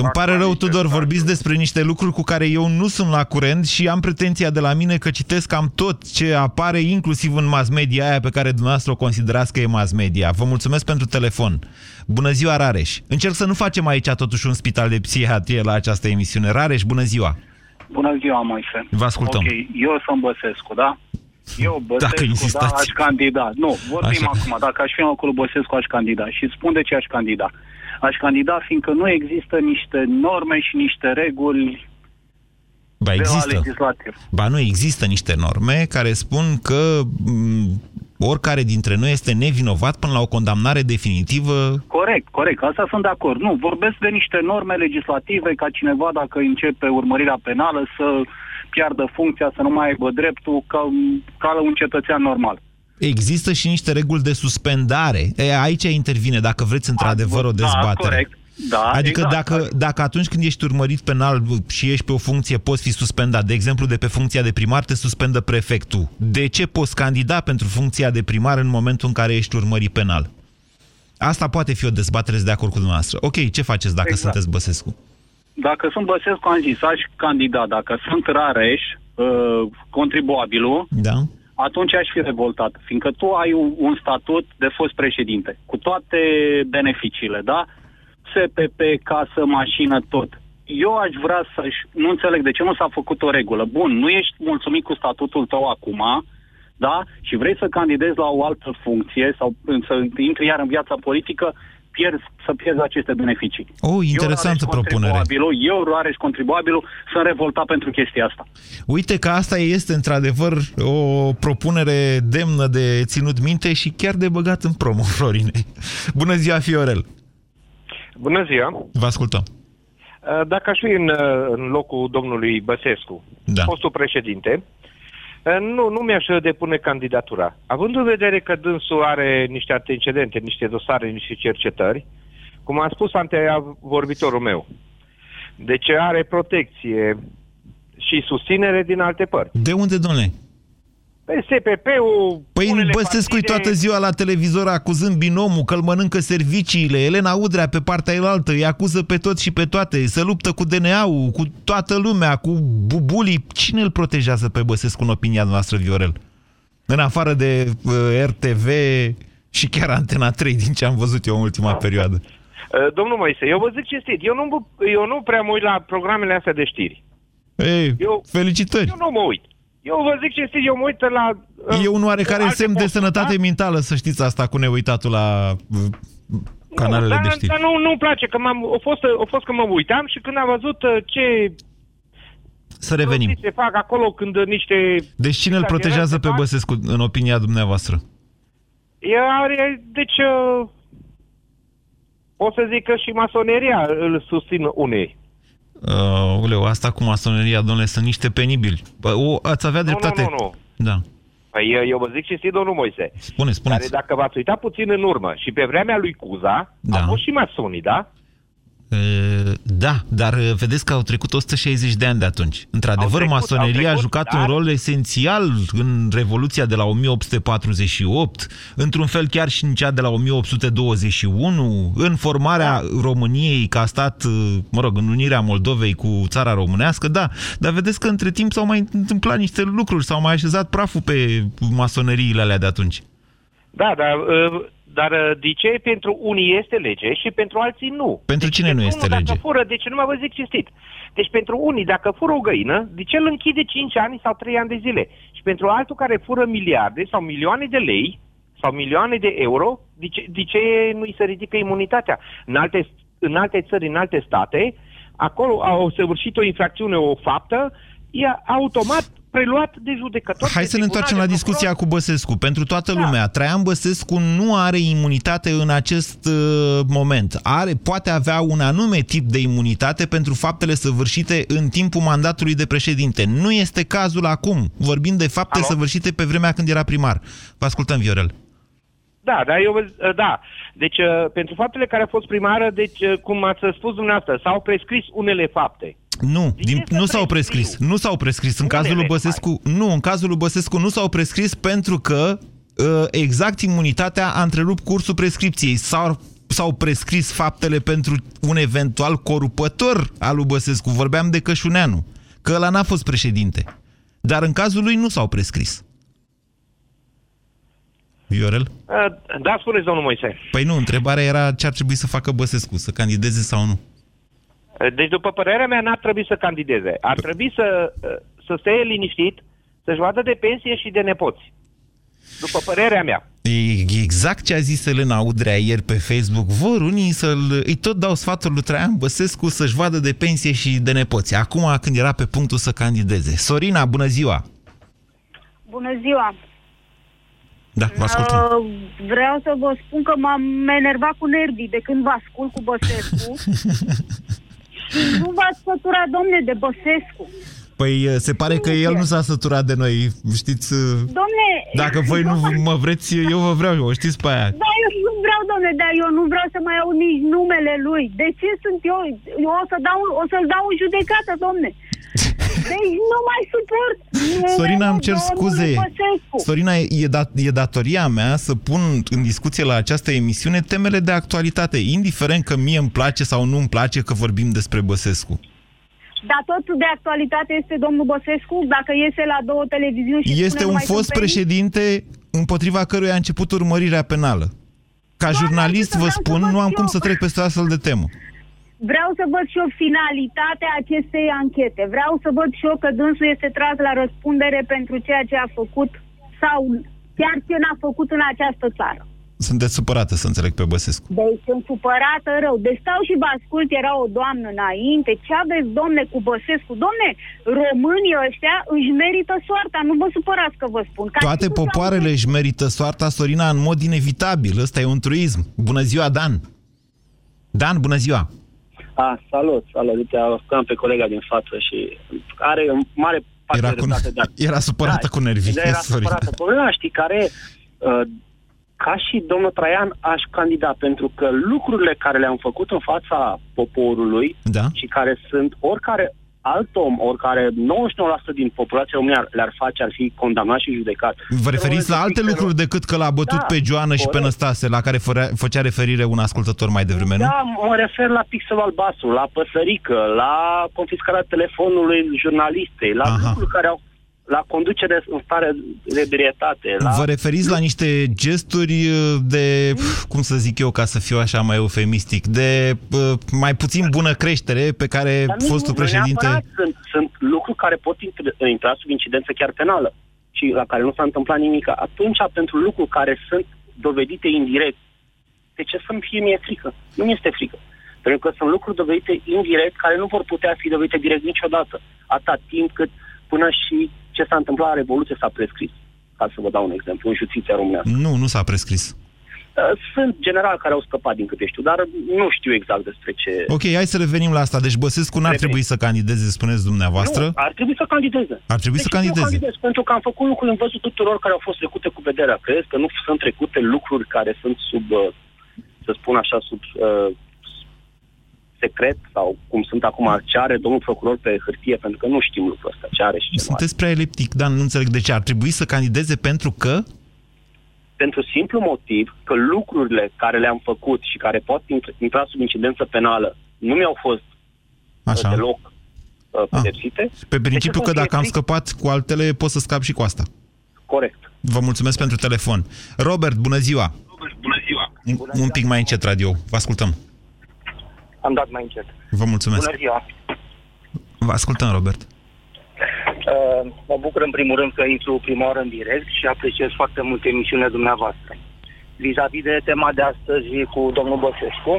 Îmi pare rău, Tudor, vorbiți despre niște lucruri cu care eu nu sunt la curent și am pretenția de la mine că citesc cam tot ce apare, inclusiv în mass media aia pe care dumneavoastră o considerați că e mass media. Vă mulțumesc pentru telefon. Bună ziua, Rareș. Încerc să nu facem aici totuși un spital de psihiatrie la această emisiune. Rareș, bună ziua. Bună ziua, Moise. Vă ascultăm. Ok, eu sunt Băsescu, da? Eu Băsescu, da, insistați. aș candida. Nu, vorbim Așa. acum. Dacă aș fi în locul lui Băsescu, aș candida. Și spun de ce aș candida. Aș candida fiindcă nu există niște norme și niște reguli Ba de la există. legislativ. Ba nu, există niște norme care spun că m, oricare dintre noi este nevinovat până la o condamnare definitivă. Corect, corect. Asta sunt de acord. Nu, vorbesc de niște norme legislative ca cineva, dacă începe urmărirea penală, să piardă funcția, să nu mai aibă dreptul ca, ca un cetățean normal. Există și niște reguli de suspendare. E, aici intervine, dacă vreți într-adevăr o dezbatere. Da, corect. Da, adică exact. dacă, dacă atunci când ești urmărit penal și ești pe o funcție, poți fi suspendat. De exemplu, de pe funcția de primar te suspendă prefectul. De ce poți candida pentru funcția de primar în momentul în care ești urmărit penal? Asta poate fi o dezbatere, sunt de acord cu dumneavoastră. Ok, ce faceți dacă Exact. sunteți Băsescu? Dacă sunt Băsescu, am zis, aș candida. Dacă sunt Rareș, uh, contribuabilul, Da. atunci aș fi revoltat, fiindcă tu ai un, un statut de fost președinte, cu toate beneficiile, da? SPP, casă, mașină, tot. Eu aș vrea să-și... Nu înțeleg de ce nu s-a făcut o regulă. Bun, nu ești mulțumit cu statutul tău acum, da? Și vrei să candidezi la o altă funcție sau să intri iar în viața politică, pierzi, să pierzi aceste beneficii. O, interesantă eu, propunere. contribuabilul, Eu, Roareș, contribuabilul, sunt revoltat pentru chestia asta. Uite că asta este într-adevăr o propunere demnă de ținut minte și chiar de băgat în promo, *laughs* Florine. Bună ziua, Fiorel! Bună ziua! Vă ascultăm. Uh, Dacă aș fi în, uh, în locul domnului Băsescu, da. fostul președinte, uh, nu, nu mi-aș depune candidatura. Având în vedere că dânsul are niște antecedente, niște dosare, niște cercetări, cum a spus antevorbitorul meu, deci are protecție și susținere din alte părți. De unde, domnule? Pe SPP-ul... Păi unele Băsescu partide- toată ziua la televizor acuzând binomul că îl mănâncă serviciile. Elena Udrea pe partea elaltă îi acuză pe toți și pe toate. Se luptă cu DNA-ul, cu toată lumea, cu bubulii. Cine îl protejează pe Băsescu în opinia noastră, Viorel? În afară de uh, RTV și chiar Antena 3, din ce am văzut eu în ultima perioadă. Uh, Domnul Moise, eu vă zic cinstit, eu nu, eu nu prea mă uit la programele astea de știri. Ei, Eu- felicitări! Eu nu mă uit. Eu vă zic cinstit, eu mă uit la... uh, E un oarecare alte semn de posturi, sănătate mentală, să știți asta, cu neuitatul la uh, canalele dar, de știri. Dar nu, nu-mi place, că m-am, a, fost, a fost că mă uitam și când am văzut uh, ce Să revenim. prostii se fac acolo când uh, niște... Deci cine îl protejează pe Băsescu, în opinia dumneavoastră? E, are, deci, uh, pot să zic că și masoneria îl susțin unei. Uh, uleu, asta cu masoneria, domnule, sunt niște penibili. Bă, o, ați avea dreptate. Nu, nu, nu. Da. Păi eu- eu vă zic cinstit, domnul Moise. Spune, spuneți. Care dacă v-ați uitat puțin în urmă și pe vremea lui Cuza, Da. au fost și masonii, da? Uh, Da, dar uh, vedeți că au trecut 160 de ani de atunci. Într-adevăr, trecut, masoneria au trecut, a jucat dar- un rol esențial în Revoluția de la 1848, într-un fel chiar și în cea de la 1821, în formarea României ca stat, uh, mă rog, în unirea Moldovei cu țara românească, da, dar vedeți că între timp s-au mai întâmplat niște lucruri, s-au mai așezat praful pe masoneriile alea de atunci. Da, dar, uh, dar uh, de ce pentru unii este lege și pentru alții nu? Pentru cine nu este unul lege? Dacă fură, deci nu mă vă zic cinstit. Deci pentru unii, dacă fură o găină, de ce îl închide 5 ani sau 3 ani de zile? Și pentru altul care fură miliarde sau milioane de lei sau milioane de euro, de ce, de ce nu-i se ridică imunitatea? În alte, în alte țări, în alte state, acolo au săvârșit o infracțiune, o faptă, e automat preluat de judecător. Hai de să ne întoarcem la tribunal, de discuția cu Băsescu. Pentru toată lumea, Traian Băsescu nu are imunitate în acest uh, moment. Are, poate avea un anume tip de imunitate pentru faptele săvârșite în timpul mandatului de președinte. Nu este cazul acum. Vorbim de fapte Alo? săvârșite pe vremea când era primar. Vă ascultăm, Viorel. Da, da, eu vă, da. Deci, uh, pentru faptele care au fost primară, deci, uh, cum ați spus dumneavoastră, s-au prescris unele fapte. Nu, din, nu s-au prescris. Nu s-au prescris. În cazul lui Băsescu, nu, în cazul lui Băsescu nu s-au prescris pentru că uh, exact imunitatea a întrerupt cursul prescripției. S-au s-au prescris faptele pentru un eventual corupător al lui Băsescu. Vorbeam de Cășuneanu, că ăla n-a fost președinte. Dar în cazul lui nu s-au prescris. Viorel? Uh, Da, spuneți, domnul Moise. Păi nu, întrebarea era ce ar trebui să facă Băsescu, să candideze sau nu. Uh, Deci, după părerea mea, n-ar trebui să candideze. Ar trebui să, uh, să stea liniștit, să-și vadă de pensie și de nepoți. După părerea mea. E exact ce a zis Elena Udrea ieri pe Facebook. Vor unii să-l... Îi tot dau sfatul lui Traian Băsescu să-și vadă de pensie și de nepoți. Acum, când era pe punctul să candideze. Sorina, bună ziua! Bună ziua! Da, vă ascultăm. Uh, vreau să vă spun că m-am enervat cu nervii de când vă ascult cu Băsescu. *laughs* și nu v-ați săturat, domne, de Băsescu. Păi se pare că el nu s-a săturat de noi, știți? Domne... Dacă voi nu *laughs* mă vreți, eu vă vreau, o știți pe aia. Da, eu nu vreau, domne, dar eu nu vreau să mai aud nici numele lui. De ce sunt eu? Eu o, să dau, o să-l dau în judecată, domne. Deci nu mai suport. Sorina, îmi cer domnul scuze. Băsescu. Sorina, e, dat, e datoria mea să pun în discuție la această emisiune temele de actualitate, indiferent că mie îmi place sau nu îmi place că vorbim despre Băsescu. Dar tot de actualitate este domnul Băsescu, dacă iese la două televiziuni și Este spune un numai fost tâmpenii? președinte împotriva căruia a început urmărirea penală. Ca jurnalist vă spun, nu am cum să trec peste o astfel de temă. Vreau să văd și eu finalitatea acestei anchete. Vreau să văd și eu că dânsul este tras la răspundere pentru ceea ce a făcut sau chiar ce n-a făcut în această țară. Sunteți supărată, să înțeleg, pe Băsescu. Deci sunt supărată rău. Deci stau și vă ascult, era o doamnă înainte. Ce aveți, domne, cu Băsescu? Domne, românii ăștia își merită soarta. Nu vă supărați că vă spun. Ca Toate și cu popoarele își merită soarta, Sorina, în mod inevitabil. Ăsta e un truism. Bună ziua, Dan! Dan, bună ziua! A, salut, salut. Uite, ascultam pe colega din față și are în mare parte Era de cu- dreptate, dar... *laughs* era supărată cu nervii, Da, Era Sorina. supărată. Problema, știi, care uh, ca și domnul Traian aș candida, pentru că lucrurile care le-am făcut în fața poporului da. și care sunt oricare alt om, oricare 99% din populația română le-ar face, ar fi condamnat și judecat. Vă referiți la alte lucruri decât că l-a bătut Da, pe Joană și pe corect. Năstase, la care fărea, făcea referire un ascultător mai devreme, nu? Da, mă refer la pixel albastru, la păsărică, la confiscarea telefonului jurnalistei, la Aha. lucruri care au la conducere în stare de ebrietate. La... Vă referiți la niște gesturi uh, de, cum să zic eu, ca să fiu așa mai eufemistic, de uh, mai puțin bună creștere pe care Dar nu- fostul nu președinte... neapărat Sunt, sunt lucruri care pot intra- intra sub incidență chiar penală și la care nu s-a întâmplat nimic. Atunci, pentru lucruri care sunt dovedite indirect, de ce să-mi fie mie frică? Nu mi este frică. Pentru că sunt lucruri dovedite indirect care nu vor putea fi dovedite direct niciodată. Atâta timp cât până și ce s-a întâmplat la Revoluție s-a prescris. Ca să vă dau un exemplu, în justiția românească. Nu, nu s-a prescris. Uh, Sunt generali care au scăpat din câte știu, dar nu știu exact despre ce... Ok, hai să revenim la asta. Deci Băsescu n-ar trebui să candideze, spuneți dumneavoastră. Nu, ar trebui să candideze. Ar trebui să Deci candideze. Eu candidez pentru că am făcut lucruri în văzut tuturor care au fost trecute cu vederea. Crezi că nu sunt trecute lucruri care sunt sub, uh, să spun așa, sub uh, secret sau cum sunt acum, ce are domnul procuror pe hârtie, pentru că nu știm lucrul ăsta, ce are și ce nu are. Sunteți prea eliptic, dar nu înțeleg de ce. Ar trebui să candideze pentru că... Pentru simplu motiv că lucrurile care le-am făcut și care pot int- intra sub incidență penală nu mi-au fost Așa. uh, deloc uh, pedepsite. Pe principiu De că ce să dacă am fie frică? scăpat cu altele, pot să scap și cu asta. Corect. Vă mulțumesc pentru telefon. Robert, bună ziua! Bună ziua! Un, un pic mai încet radio. Vă ascultăm. Am dat mai încet. Vă mulțumesc. Bună ziua! Vă ascultăm, Robert. Uh, mă bucur în primul rând că intru prima oară în direct și apreciez foarte mult emisiunea dumneavoastră. Vis-a-vis de tema de astăzi cu domnul Băsescu,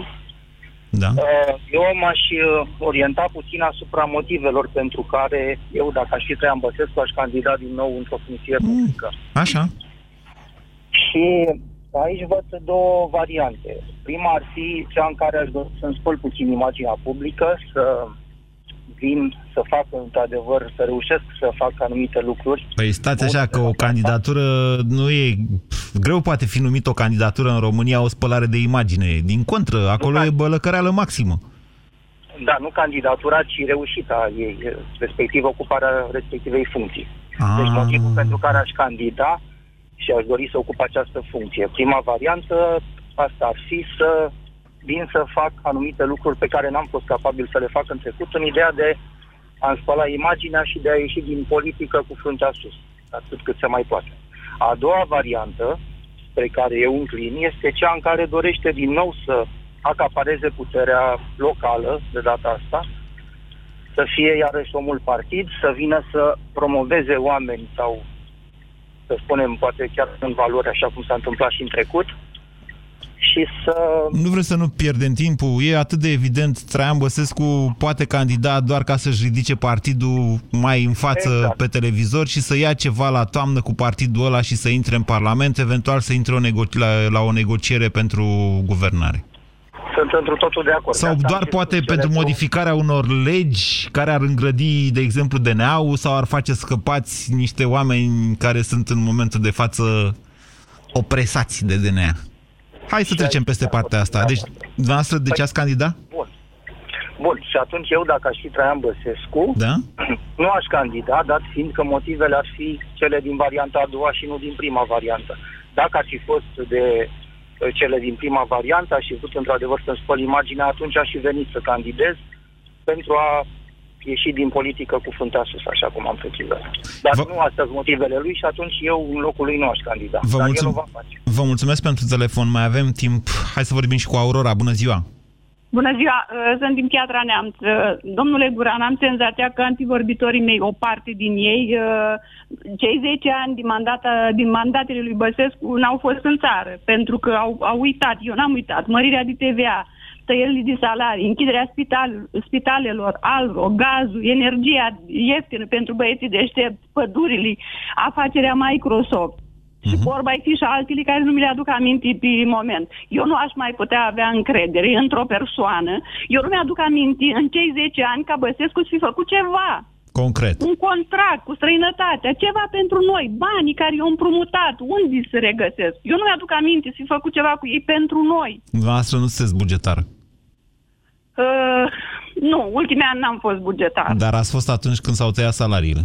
Da. uh, eu m-aș uh, orienta puțin asupra motivelor pentru care eu, dacă aș fi Traian Băsescu, aș candida din nou într-o funcție publică. Așa. Și aici văd două variante. Prima ar fi cea în care aș dori să-mi spăl puțin imaginea publică, să vin să fac într-adevăr, să reușesc să fac anumite lucruri. Păi stați așa că o candidatură nu e... pf, Greu poate fi numit o candidatură în România o spălare de imagine. Din contră, acolo e bălăcăreală maximă. Da, nu candidatura, ci reușita ei, respectiv ocuparea respectivei funcții. Ah. Deci motivul pentru care aș candida și aș dori să ocup această funcție. Prima variantă, asta ar fi să vin să fac anumite lucruri pe care n-am fost capabil să le fac în trecut, în ideea de a-mi spăla imaginea și de a ieși din politică cu fruntea sus, atât cât se mai poate. A doua variantă, spre care eu înclin, este cea în care dorește din nou să acapareze puterea locală, de data asta, să fie iarăși omul partid, să vină să promoveze oameni sau, să spunem, poate chiar în valori, așa cum s-a întâmplat și în trecut, și să... Nu vreți să nu pierdem timpul. E atât de evident, Traian Băsescu poate candida doar ca să-și ridice partidul mai în față Exact. pe televizor și să ia ceva la toamnă cu partidul ăla și să intre în Parlament, eventual să intre o nego- la, la o negociere pentru guvernare. Sunt într totul de acord. Sau De asta doar am poate spus cele pentru două- modificarea unor legi care ar îngrădi, de exemplu, DNA-ul sau ar face scăpați niște oameni care sunt în momentul de față opresați de DNA. Hai să trecem peste partea asta. Deci, dumneavoastră, de ce ați candidat? Bun. Bun, și atunci eu, dacă aș fi Traian Băsescu, da? *clears throat* nu aș candida, dat fiind că motivele ar fi cele din varianta a doua și nu din prima variantă. Dacă ar fi fost de uh, cele din prima variantă, aș fi vrut într-adevăr să-mi spăl imaginea, atunci aș fi venit să candidez pentru a ieși din politică cu fruntea sus, așa cum am precizat. Dar Vă- nu astea sunt motivele lui și atunci eu în locul lui nu aș candida. Vă, Dar mulțum- el o va face. vă mulțumesc pentru telefon. Mai avem timp. Hai să vorbim și cu Aurora. Bună ziua! Bună ziua, uh, sunt din Piatra Neamț. Uh, Domnule Guran, am senzația că antivorbitorii mei, o parte din ei, uh, cei 10 ani din, mandata, din mandatele lui Băsescu n-au fost în țară, pentru că au, au uitat, eu n-am uitat, mărirea de TVA, tăierile de salarii, închiderea spital, spitalelor, alro, gazul, energia ieftină pentru băieții deștepți, pădurile, afacerea Microsoft. Și vorba ai fi și altele care nu mi le aduc aminte pe moment. Eu nu aș mai putea avea încredere într-o persoană. Eu nu mi-aduc aminte în cei 10 ani ca Băsescu să fi făcut ceva. Concret. Un contract cu străinătatea, ceva pentru noi, banii care i-au împrumutat, unde se regăsesc? Eu nu mi-aduc aminte să fi făcut ceva cu ei pentru noi. Dumneavoastră nu sunteți bugetar. Uh, nu, ultimii ani n-am fost bugetar. Dar ați fost atunci când s-au tăiat salariile.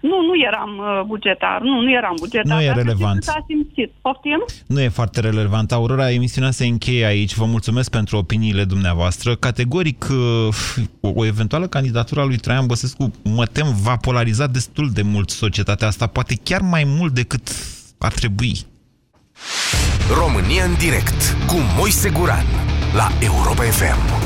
Nu, nu eram uh, bugetar. Nu, nu eram bugetar. Nu e Dar să știți relevant. că S-a simțit. Poftim? Nu e foarte relevant. Aurora, emisiunea se încheie aici. Vă mulțumesc pentru opiniile dumneavoastră. Categoric, uh, o, o eventuală candidatură a lui Traian Băsescu, mă tem, va polariza destul de mult societatea asta, poate chiar mai mult decât ar trebui. România în direct cu Moise Guran la Europa FM.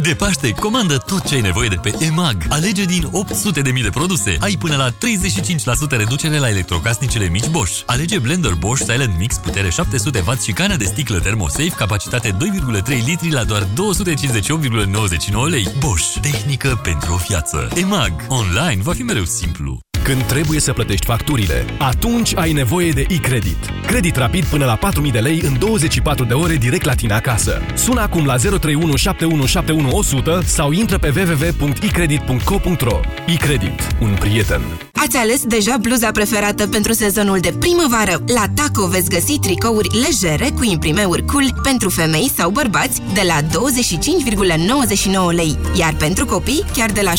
De Paște, comandă tot ce ai nevoie de pe EMAG. Alege din 800.000 de produse. Ai până la 35% reducere la electrocasnicele mici Bosch. Alege blender Bosch Silent Mix, putere 700W și cană de sticlă ThermoSafe, capacitate 2,3 litri la doar 258,99 lei. Bosch. Tehnică pentru o viață. EMAG. Online va fi mereu simplu. Când trebuie să plătești facturile, atunci ai nevoie de e-credit. Credit rapid până la 4.000 de lei în 24 de ore direct la tine acasă. Sună acum la 031 7171 100 sau intră pe www.ecredit.co.ro E-credit. Un prieten. Ați ales deja bluza preferată pentru sezonul de primăvară? La Taco veți găsi tricouri legere cu imprimeuri cool pentru femei sau bărbați de la 25,99 lei, iar pentru copii chiar de la 17,99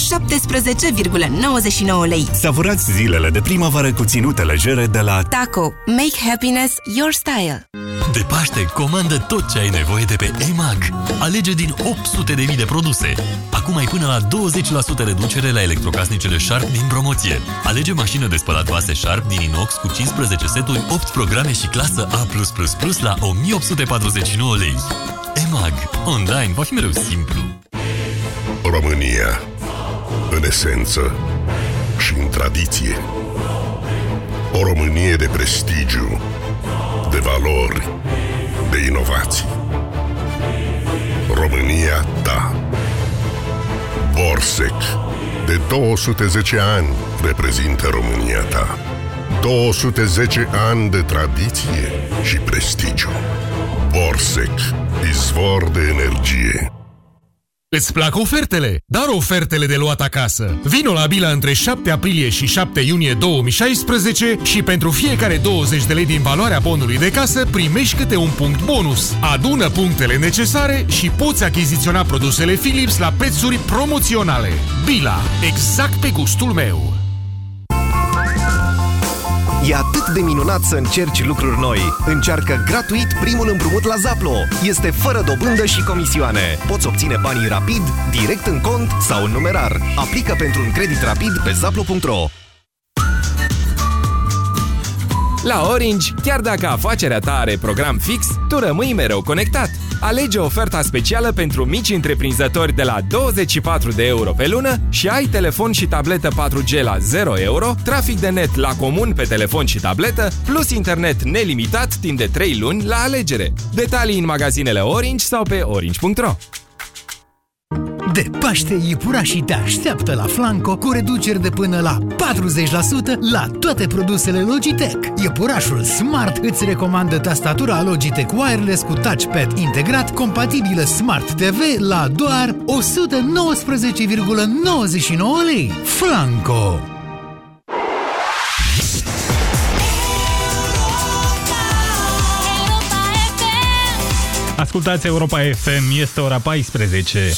lei. Savurați zilele de primăvară cu ținute legere de la Taco. Make happiness your style. De Paște, comandă tot ce ai nevoie de pe EMAG. Alege din 800.000 de produse. Acum ai până la 20% reducere la electrocasnicele Sharp din promoție. Alege mașină de spălat vase Sharp din inox cu 15 seturi, 8 programe și clasă A+++ la 1849 lei. EMAG. Online va fi mereu simplu. România, în esență și în tradiție. O Românie de prestigiu, de valori, de inovații. România ta. Borsec, de 210 ani reprezintă România ta. 210 ani de tradiție și prestigiu. Borsec, izvor de energie. Îți plac ofertele? Dar ofertele de luat acasă. Vino la Bila între 7 aprilie și 7 iunie 2016 și pentru fiecare 20 de lei din valoarea bonului de casă primești câte un punct bonus. Adună punctele necesare și poți achiziționa produsele Philips la prețuri promoționale. Bila. Exact pe gustul meu. E atât de minunat să încerci lucruri noi. Încearcă gratuit primul împrumut la Zaplo. Este fără dobândă și comisioane. Poți obține banii rapid, direct în cont sau în numerar. Aplică pentru un credit rapid pe zaplo.ro. La Orange, chiar dacă afacerea ta are program fix, tu rămâi mereu conectat. Alege oferta specială pentru mici întreprinzători de la 24 de euro pe lună și ai telefon și tabletă 4G la 0 euro, trafic de net la comun pe telefon și tabletă, plus internet nelimitat timp de 3 luni la alegere. Detalii în magazinele Orange sau pe orange.ro. De Paște, iepurașii te așteaptă la Flanco cu reduceri de până la 40% la toate produsele Logitech. Iepurașul Smart îți recomandă tastatura Logitech Wireless cu touchpad integrat, compatibilă Smart TV la doar 119,99 lei. Flanco! Ascultați Europa FM, este ora 14.